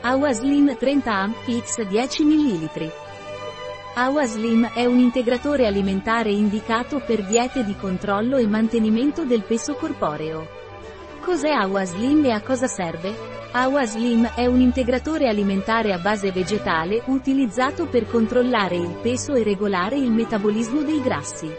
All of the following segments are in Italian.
Awa Slim 30 Amp X 10 ml. Awa Slim è un integratore alimentare indicato per diete di controllo e mantenimento del peso corporeo. Cos'è Awa Slim e a cosa serve? Awa Slim è un integratore alimentare a base vegetale utilizzato per controllare il peso e regolare il metabolismo dei grassi.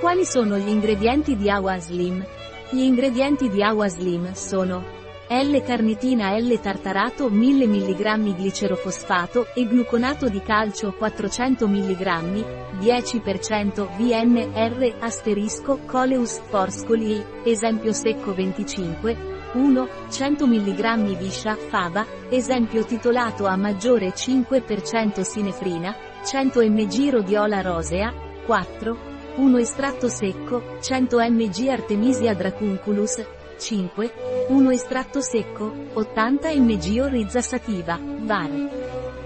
Quali sono gli ingredienti di Awa Slim? Gli ingredienti di Awa Slim sono L-carnitina L-tartarato 1000 mg glicerofosfato e gluconato di calcio 400 mg, 10% VNR asterisco Coleus forscoli esempio secco 25, 1, 100 mg Viscia, Faba, esempio titolato a maggiore 5% sinefrina, 100 mg Rhodiola rosea, 4, 1 estratto secco, 100 mg Artemisia dracunculus, 5. 1 estratto secco, 80 mg Orizza sativa, var.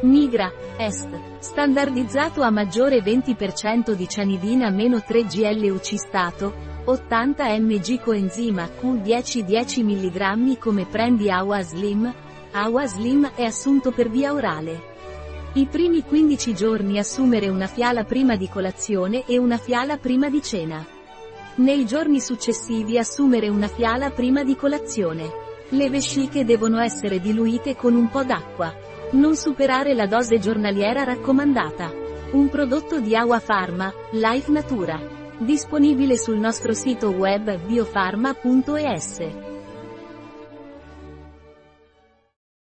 Migra, est. Standardizzato a maggiore 20% di cianidina meno 3 GLUC stato, 80 mg coenzima Q10 10 mg come prendi Awa Slim. Awa Slim è assunto per via orale. I primi 15 giorni assumere una fiala prima di colazione e una fiala prima di cena. Nei giorni successivi assumere una fiala prima di colazione. Le vesciche devono essere diluite con un po' d'acqua. Non superare la dose giornaliera raccomandata. Un prodotto di Awa Pharma, Life Natura. Disponibile sul nostro sito web biofarma.es.